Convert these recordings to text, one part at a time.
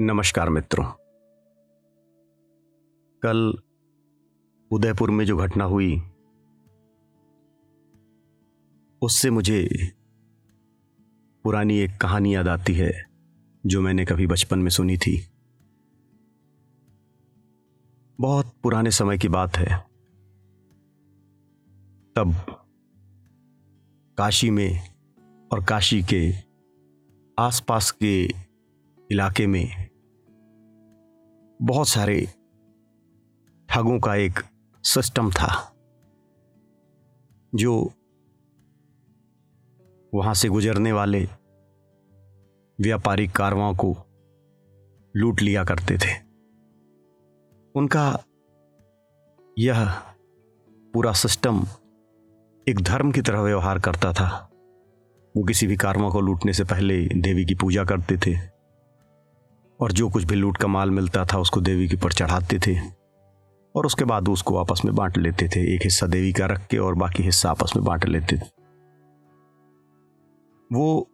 नमस्कार मित्रों। कल उदयपुर में जो घटना हुई, उससे मुझे पुरानी एक कहानी याद आती है, जो मैंने कभी बचपन में सुनी थी। बहुत पुराने समय की बात है। तब काशी में और काशी के आसपास के इलाके में बहुत सारे ठगों का एक सिस्टम था, जो वहाँ से गुजरने वाले व्यापारिक कारवां को लूट लिया करते थे। उनका यह पूरा सिस्टम एक धर्म की तरह व्यवहार करता था। वो किसी भी कारवा को लूटने से पहले देवी की पूजा करते थे। और जो कुछ भी लूट का माल मिलता था उसको देवी के ऊपर चढ़ाते थे। और उसके बाद उसको आपस में बांट लेते थे। एक हिस्सा देवी का रख के और बाकी हिस्सा आपस में बांट लेते थे। वो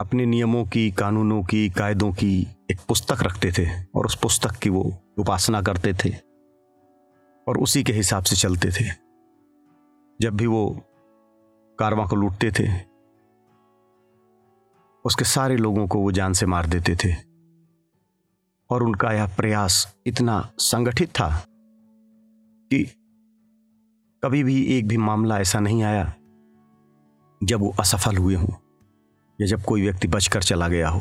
अपने नियमों की, कानूनों की, कायदों की एक पुस्तक रखते थे और उस पुस्तक की वो उपासना करते थे और उसी के हिसाब से चलते थे। जब भी वो कारवा को लूटते थे उसके सारे लोगों को वो जान से मार देते थे। और उनका यह प्रयास इतना संगठित था कि कभी भी एक भी मामला ऐसा नहीं आया जब वो असफल हुए हों या जब कोई व्यक्ति बचकर चला गया हो।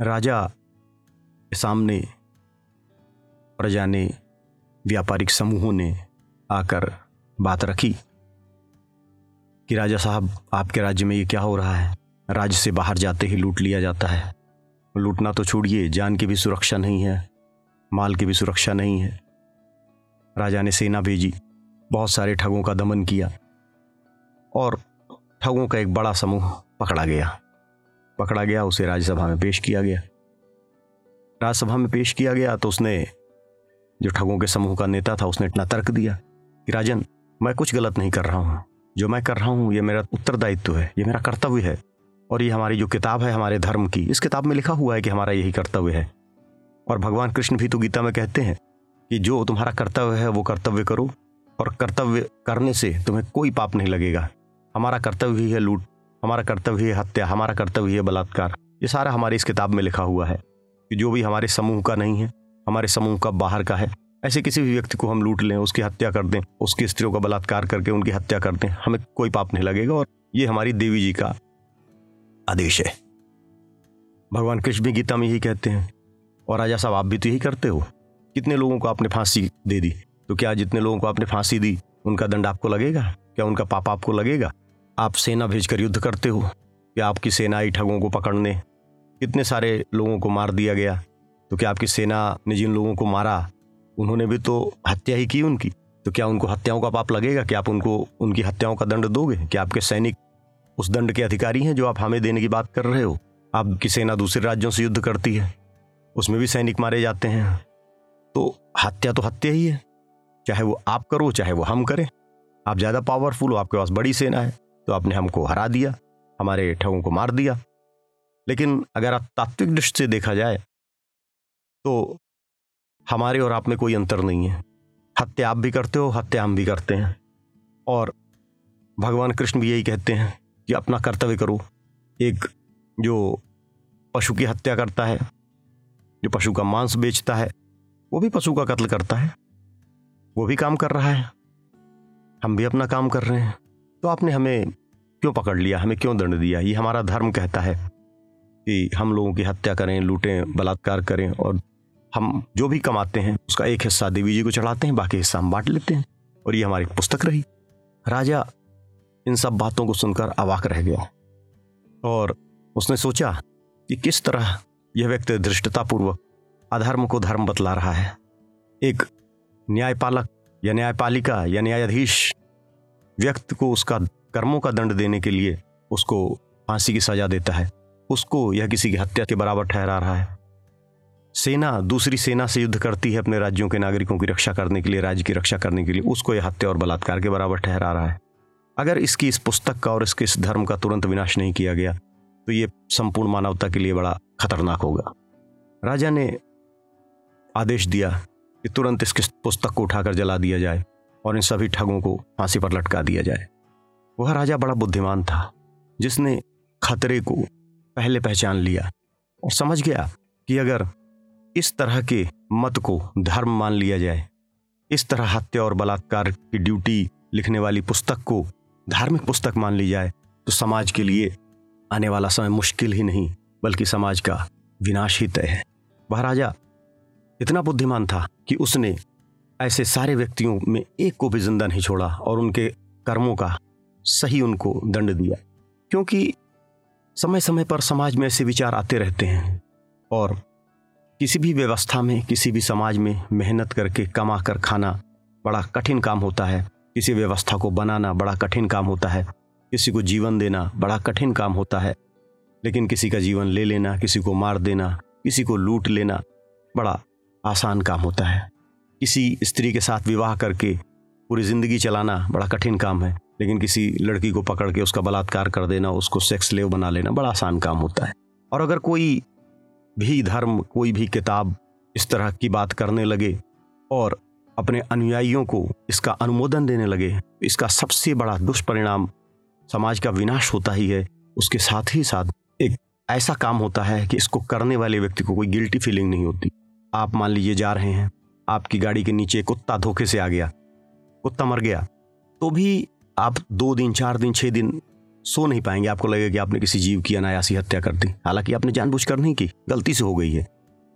राजा के सामने प्रजा ने, व्यापारिक समूहों ने आकर बात रखी कि राजा साहब, आपके राज्य में ये क्या हो रहा है? राज्य से बाहर जाते ही लूट लिया जाता है। लूटना तो छोड़िए, जान की भी सुरक्षा नहीं है, माल की भी सुरक्षा नहीं है। राजा ने सेना भेजी, बहुत सारे ठगों का दमन किया और ठगों का एक बड़ा समूह पकड़ा गया। पकड़ा गया, उसे राज्यसभा में पेश किया गया। राज्यसभा में पेश किया गया तो उसने, जो ठगों के समूह का नेता था, उसने इतना तर्क दिया कि, राजन, मैं कुछ गलत नहीं कर रहा हूँ। जो मैं कर रहा हूँ यह मेरा उत्तरदायित्व है यह मेरा कर्तव्य है। और ये हमारी जो किताब है, हमारे धर्म की, इस किताब में लिखा हुआ है कि हमारा यही कर्तव्य है। और भगवान कृष्ण भी तो गीता में कहते हैं कि जो तुम्हारा कर्तव्य है, वो कर्तव्य करो, और कर्तव्य करने से तुम्हें कोई पाप नहीं लगेगा। हमारा कर्तव्य ही है लूट, हमारा कर्तव्य है हत्या, हमारा कर्तव्य है बलात्कार। ये सारा हमारी इस किताब में लिखा हुआ है कि जो भी हमारे समूह का नहीं है, हमारे समूह का बाहर का है, ऐसे किसी भी व्यक्ति को हम लूट लें, उसकी हत्या कर दें, उसकी स्त्रियों का बलात्कार करके उनकी हत्या कर दें, हमें कोई पाप नहीं लगेगा। और ये हमारी देवी जी का आदेश है। भगवान कृष्ण भी गीता में यही कहते हैं। और राजा साहब, आप भी तो यही करते हो? कितने लोगों को आपने फांसी दे दी? तो क्या जितने लोगों को आपने फांसी दी, उनका दंड आपको लगेगा? क्या उनका पाप आपको लगेगा? आप सेना भेजकर युद्ध करते हो? क्या आपकी सेना आई ठगों को पकड़ने? कितने सारे लोगों को मार दिया गया? तो क्या आपकी सेना ने जिन लोगों को मारा, उन्होंने भी तो हत्या ही की उनकी? तो क्या उनको हत्याओं का पाप लगेगा? क्या आप उनको, उनकी हत्याओं का दंड दोगे? क्या आपके सैनिक उस दंड के अधिकारी हैं जो आप हमें देने की बात कर रहे हो। आपकी सेना दूसरे राज्यों से युद्ध करती है। उसमें भी सैनिक मारे जाते हैं। तो हत्या तो हत्या ही है। चाहे वो आप करो, चाहे वो हम करें। आप ज़्यादा पावरफुल हो, आपके पास बड़ी सेना है तो आपने हमको हरा दिया, हमारे ठगों को मार दिया। लेकिन अगर आप तात्विक दृष्टि से देखा जाए तो हमारे और आप में कोई अंतर नहीं है। हत्या आप भी करते हो, हत्या हम भी करते हैं। और भगवान कृष्ण भी यही कहते हैं कि अपना कर्तव्य करो। एक जो पशु की हत्या करता है, जो पशु का मांस बेचता है, वो भी पशु का कत्ल करता है। वो भी काम कर रहा है। हम भी अपना काम कर रहे हैं। तो आपने हमें क्यों पकड़ लिया? हमें क्यों दंड दिया? ये हमारा धर्म कहता है कि हम लोगों की हत्या करें, लूटें, बलात्कार करें और हम जो भी कमाते हैं, उसका एक हिस्सा देवी जी को चढ़ाते हैं, बाकी हिस्सा हम बांट लेते हैं और ये हमारी पुस्तक रही। राजा इन सब बातों को सुनकर अवाक रह गया। और उसने सोचा कि किस तरह यह व्यक्ति धृष्टतापूर्वक अधर्म को धर्म बतला रहा है। एक न्यायपालक या न्यायपालिका या न्यायाधीश व्यक्ति को उसका कर्मों का दंड देने के लिए उसको फांसी की सजा देता है। उसको यह किसी की हत्या के बराबर ठहरा रहा है। सेना, दूसरी सेना से युद्ध करती है अपने राज्यों के नागरिकों की रक्षा करने के लिए, राज्य की रक्षा करने के लिए, उसको यह हत्या और बलात्कार के बराबर ठहरा रहा है। अगर इसकी इस पुस्तक का और इसके इस धर्म का तुरंत विनाश नहीं किया गया तो ये संपूर्ण मानवता के लिए बड़ा खतरनाक होगा। राजा ने आदेश दिया कि तुरंत इस पुस्तक को उठाकर जला दिया जाए और इन सभी ठगों को फांसी पर लटका दिया जाए। वह राजा बड़ा बुद्धिमान था, जिसने खतरे को पहले पहचान लिया और समझ गया कि अगर इस तरह के मत को धर्म मान लिया जाए, इस तरह हत्या और बलात्कार की ड्यूटी लिखने वाली पुस्तक को धार्मिक पुस्तक मान ली जाए तो समाज के लिए आने वाला समय मुश्किल ही नहीं, बल्कि समाज का विनाश ही तय है। वह राजा इतना बुद्धिमान था कि उसने ऐसे सारे व्यक्तियों में एक को भी ज़िंदा नहीं छोड़ा और उनके कर्मों का सही उनको दंड दिया, क्योंकि समय समय पर समाज में ऐसे विचार आते रहते हैं और किसी भी व्यवस्था में, किसी भी समाज में मेहनत करके कमा कर खाना बड़ा कठिन काम होता है। किसी व्यवस्था को बनाना बड़ा कठिन काम होता है। किसी को जीवन देना बड़ा कठिन काम होता है। लेकिन किसी का जीवन ले लेना, किसी को मार देना, किसी को लूट लेना बड़ा आसान काम होता है। किसी स्त्री के साथ विवाह करके पूरी ज़िंदगी चलाना बड़ा कठिन काम है। लेकिन किसी लड़की को पकड़ के उसका बलात्कार कर देना, उसको सेक्स लेव बना लेना बड़ा आसान काम होता है। और अगर कोई भी धर्म, कोई भी किताब इस तरह की बात करने लगे और अपने अनुयायियों को इसका अनुमोदन देने लगे। इसका सबसे बड़ा दुष्परिणाम समाज का विनाश होता ही है। उसके साथ ही साथ एक ऐसा काम होता है कि इसको करने वाले व्यक्ति को कोई गिल्टी फीलिंग नहीं होती। आप मान लीजिए जा रहे हैं, आपकी गाड़ी के नीचे कुत्ता धोखे से आ गया, कुत्ता मर गया तो भी आप दो दिन, चार दिन छः दिन सो नहीं पाएँगे। आपको लगेगा कि आपने किसी जीव की अनायासी हत्या कर दी। हालाँकि आपने जानबूझकर नहीं की, गलती से हो गई है।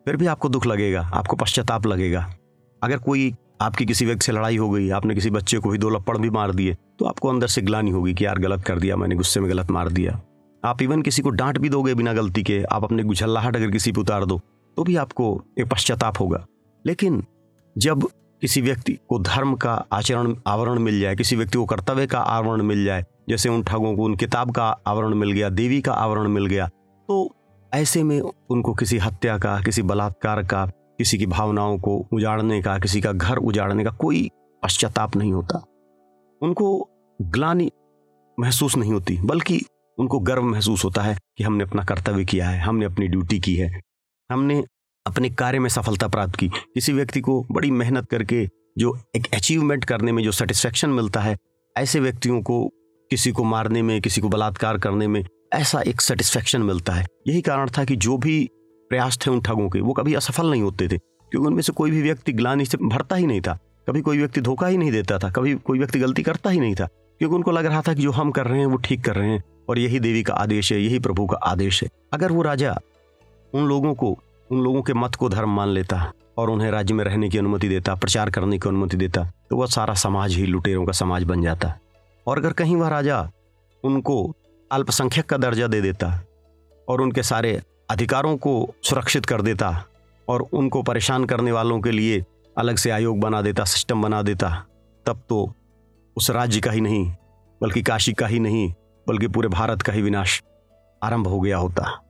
फिर भी आपको दुख लगेगा, आपको पश्चाताप लगेगा। अगर कोई आपकी किसी व्यक्ति से लड़ाई हो गई, आपने किसी बच्चे को भी दो लपड़ भी मार दिए तो आपको अंदर से ग्लानी होगी कि यार गलत कर दिया, मैंने गुस्से में गलत मार दिया। आप इवन किसी को डांट भी दोगे बिना गलती के, आप अपने गुझल्लाहट अगर किसी पर उतार दो तो भी आपको एक पश्चाताप होगा। लेकिन जब किसी व्यक्ति को धर्म का आचरण, आवरण मिल जाए, किसी व्यक्ति को कर्तव्य का आवरण मिल जाए, जैसे उन ठगों को, उन किताब का आवरण मिल गया, देवी का आवरण मिल गया तो ऐसे में उनको किसी हत्या का, किसी बलात्कार का किसी की भावनाओं को उजाड़ने का, किसी का घर उजाड़ने का कोई पश्चाताप नहीं होता। उनको ग्लानी महसूस नहीं होती, बल्कि उनको गर्व महसूस होता है कि हमने अपना कर्तव्य किया है, हमने अपनी ड्यूटी की है, हमने अपने कार्य में सफलता प्राप्त की। किसी व्यक्ति को बड़ी मेहनत करके जो एक अचीवमेंट करने में, जो सेटिस्फेक्शन मिलता है, ऐसे व्यक्तियों को, किसी को मारने में, किसी को बलात्कार करने में ऐसा एक सेटिस्फेक्शन मिलता है। यही कारण था कि जो भी प्रयास थे उन ठगों के। वो कभी असफल नहीं होते थे, क्योंकि उनमें से कोई भी व्यक्ति ग्लानी से भरता ही नहीं था। कभी कोई व्यक्ति धोखा ही नहीं देता था, कभी कोई व्यक्ति गलती करता ही नहीं था, क्योंकि उनको लग रहा था कि जो हम कर रहे हैं वो ठीक कर रहे हैं, और यही देवी का आदेश है, यही प्रभु का आदेश है। अगर वो राजा उन लोगों को, उन लोगों के मत को धर्म मान लेता और उन्हें राज्य में रहने की अनुमति देता, प्रचार करने की अनुमति देता तो वह सारा समाज ही लुटेरों का समाज बन जाता। और अगर कहीं वह राजा उनको अल्पसंख्यक का दर्जा दे देता और उनके सारे अधिकारों को सुरक्षित कर देता और उनको परेशान करने वालों के लिए अलग से आयोग बना देता सिस्टम बना देता, तब तो उस राज्य का ही नहीं, बल्कि काशी का ही नहीं, बल्कि पूरे भारत का ही विनाश आरंभ हो गया होता।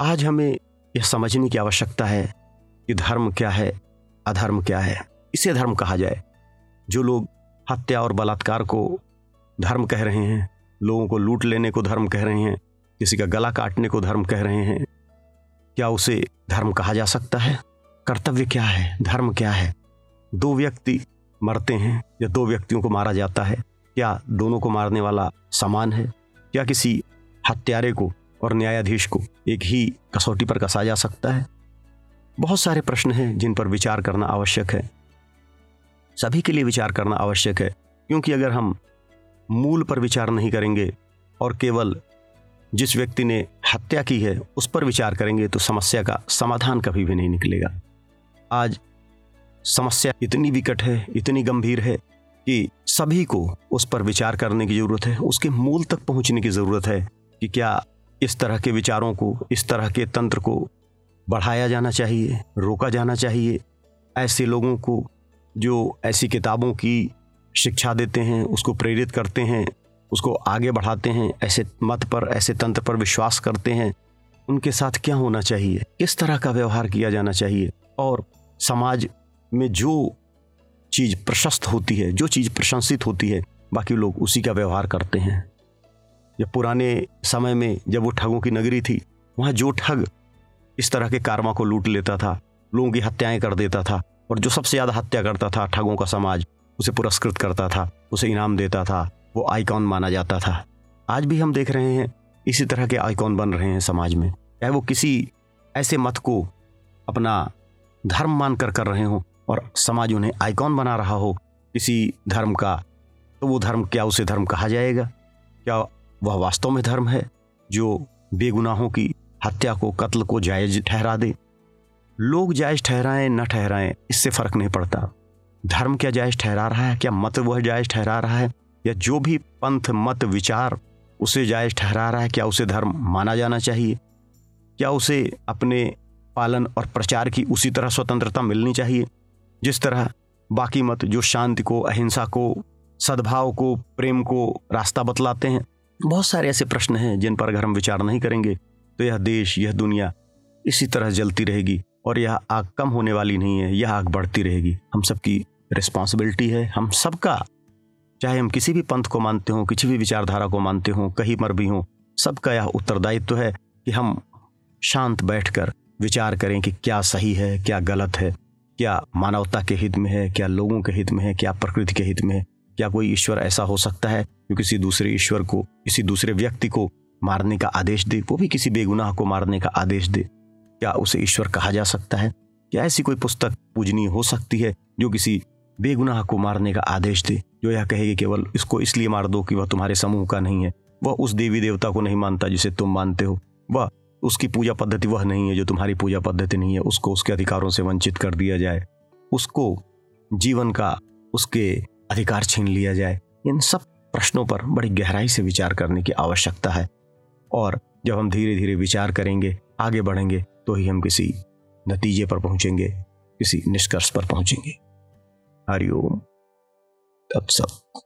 आज हमें यह समझने की आवश्यकता है कि धर्म क्या है, अधर्म क्या है। इसे धर्म कहा जाए। जो लोग हत्या और बलात्कार को धर्म कह रहे हैं, लोगों को लूट लेने को धर्म कह रहे हैं किसी का गला काटने को धर्म कह रहे हैं। क्या उसे धर्म कहा जा सकता है? कर्तव्य क्या है? धर्म क्या है? दो व्यक्ति मरते हैं या दो व्यक्तियों को मारा जाता है। क्या दोनों को मारने वाला समान है? क्या किसी हत्यारे को और न्यायाधीश को एक ही कसौटी पर कसा जा सकता है? बहुत सारे प्रश्न हैं जिन पर विचार करना आवश्यक है। सभी के लिए विचार करना आवश्यक है, क्योंकि अगर हम मूल पर विचार नहीं करेंगे और केवल जिस व्यक्ति ने हत्या की है, उस पर विचार करेंगे तो समस्या का समाधान कभी भी नहीं निकलेगा। आज समस्या इतनी विकट है, इतनी गंभीर है कि सभी को उस पर विचार करने की ज़रूरत है, उसके मूल तक पहुँचने की ज़रूरत है कि क्या इस तरह के विचारों को, इस तरह के तंत्र को बढ़ाया जाना चाहिए, रोका जाना चाहिए। ऐसे लोगों को जो ऐसी किताबों की शिक्षा देते हैं, उसको प्रेरित करते हैं उसको आगे बढ़ाते हैं, ऐसे मत पर, ऐसे तंत्र पर विश्वास करते हैं, उनके साथ क्या होना चाहिए? किस तरह का व्यवहार किया जाना चाहिए? और समाज में जो चीज़ प्रशस्त होती है, जो चीज़ प्रशंसित होती है, बाकी लोग उसी का व्यवहार करते हैं। जब पुराने समय में जब वो ठगों की नगरी थी, वहाँ जो ठग इस तरह के कारमा को लूट लेता था, लोगों की हत्याएँ कर देता था, और जो सबसे ज़्यादा हत्या करता था ठगों का समाज, उसे पुरस्कृत करता था, उसे इनाम देता था वो आइकॉन माना जाता था। आज भी हम देख रहे हैं, इसी तरह के आइकॉन बन रहे हैं समाज में। चाहे वो किसी ऐसे मत को अपना धर्म मानकर कर रहे हों और समाज उन्हें आइकॉन बना रहा हो, किसी धर्म का तो वो धर्म क्या उसे धर्म कहा जाएगा? क्या वह वास्तव में धर्म है, जो बेगुनाहों की हत्या को, कत्ल को जायज़ ठहरा दे? लोग जायज़ ठहराएँ, न ठहराएँ, इससे फ़र्क नहीं पड़ता। धर्म क्या जायज़ ठहरा रहा है, क्या मत वह जायज़ ठहरा रहा है? या जो भी पंथ, मत, विचार उसे जायज़ ठहरा रहा है, क्या उसे धर्म माना जाना चाहिए? क्या उसे अपने पालन और प्रचार की उसी तरह स्वतंत्रता मिलनी चाहिए? जिस तरह बाकी मत जो शांति को, अहिंसा को, सद्भाव को, प्रेम को रास्ता बतलाते हैं, बहुत सारे ऐसे प्रश्न हैं जिन पर अगर हम विचार नहीं करेंगे तो यह देश, यह दुनिया इसी तरह जलती रहेगी और यह आग कम होने वाली नहीं है, यह आग बढ़ती रहेगी। हम सबकी रिस्पॉन्सिबिलिटी है, हम सबका चाहे हम किसी भी पंथ को मानते हों, किसी भी विचारधारा को मानते हों, कहीं मर भी हों, सबका यह उत्तरदायित्व तो है कि हम शांत बैठकर विचार करें कि क्या सही है, क्या गलत है, क्या मानवता के हित में है, क्या लोगों के हित में है, क्या प्रकृति के हित में है, क्या कोई ईश्वर ऐसा हो सकता है जो किसी दूसरे ईश्वर को, किसी दूसरे व्यक्ति को मारने का आदेश दे, वो भी किसी बेगुनाह को मारने का आदेश दे। क्या उसे ईश्वर कहा जा सकता है? क्या ऐसी कोई पुस्तक पूजनीय हो सकती है जो किसी बेगुनाह को मारने का आदेश दे, जो यह कहेगी केवल, इसको इसलिए मार दो कि वह तुम्हारे समूह का नहीं है। वह उस देवी देवता को नहीं मानता जिसे तुम मानते हो। वह, उसकी पूजा पद्धति वह नहीं है जो तुम्हारी पूजा पद्धति नहीं है। उसको उसके अधिकारों से वंचित कर दिया जाए। उसको जीवन का उसके अधिकार छीन लिया जाए। इन सब प्रश्नों पर बड़ी गहराई से विचार करने की आवश्यकता है। और जब हम धीरे धीरे विचार करेंगे, आगे बढ़ेंगे तो ही हम किसी नतीजे पर पहुँचेंगे, किसी निष्कर्ष पर पहुँचेंगे। हरिओम। तत्सव